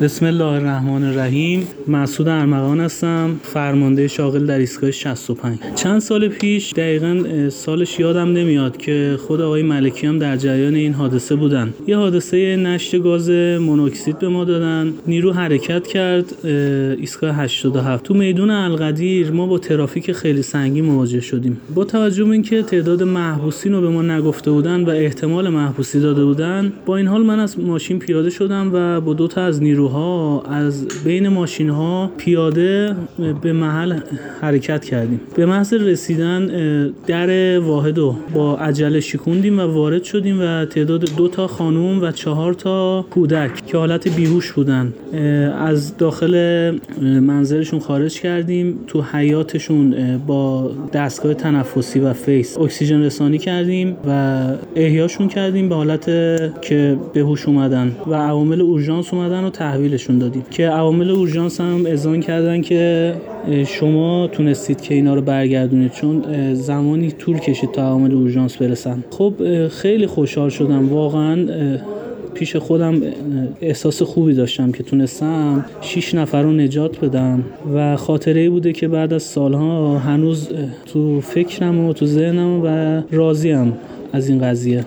بسم الله الرحمن الرحیم. مسعود ارمغان هستم فرمانده شاغل در ایستگاه 65 چند سال پیش دقیقا سالش یادم نمیاد که خود آقای ملکی هم در جریان این حادثه بودن. یه حادثه نشت گاز مونوکسید به ما دادن. نیرو حرکت کرد ایستگاه 87 تو میدون القدیر ما با ترافیک خیلی سنگین مواجه شدیم. با توجه به اینکه تعداد محبوسین رو به ما نگفته بودن و احتمال محبوسی داده بودن با این حال من از ماشین پیاده شدم و با دو تا از نیرو نیروها از بین ماشین ها پیاده به محل حرکت کردیم. به محض رسیدن در واحد رو با عجله شکوندیم و وارد شدیم و تعداد دو تا خانوم و چهار تا کودک که حالت بیهوش بودن از داخل منزلشون خارج کردیم. تو حیاطشون با دستگاه تنفسی و face اکسیژن رسانی کردیم و احیاشون کردیم به حالتی که به هوش اومدن و عوامل اورژانس اومدن و تحویلشون دادیم که عوامل اورژانس هم اذعان کردن که شما تونستید که اینا رو برگردونید چون زمانی طول کشید تا عوامل اورژانس برسن. خب خیلی خوشحال شدم. واقعا پیش خودم احساس خوبی داشتم که تونستم 6 نفر رو نجات بدم و خاطره ای بوده که بعد از سالها هنوز تو فکرم و تو ذهنم و راضیم از این قضیه.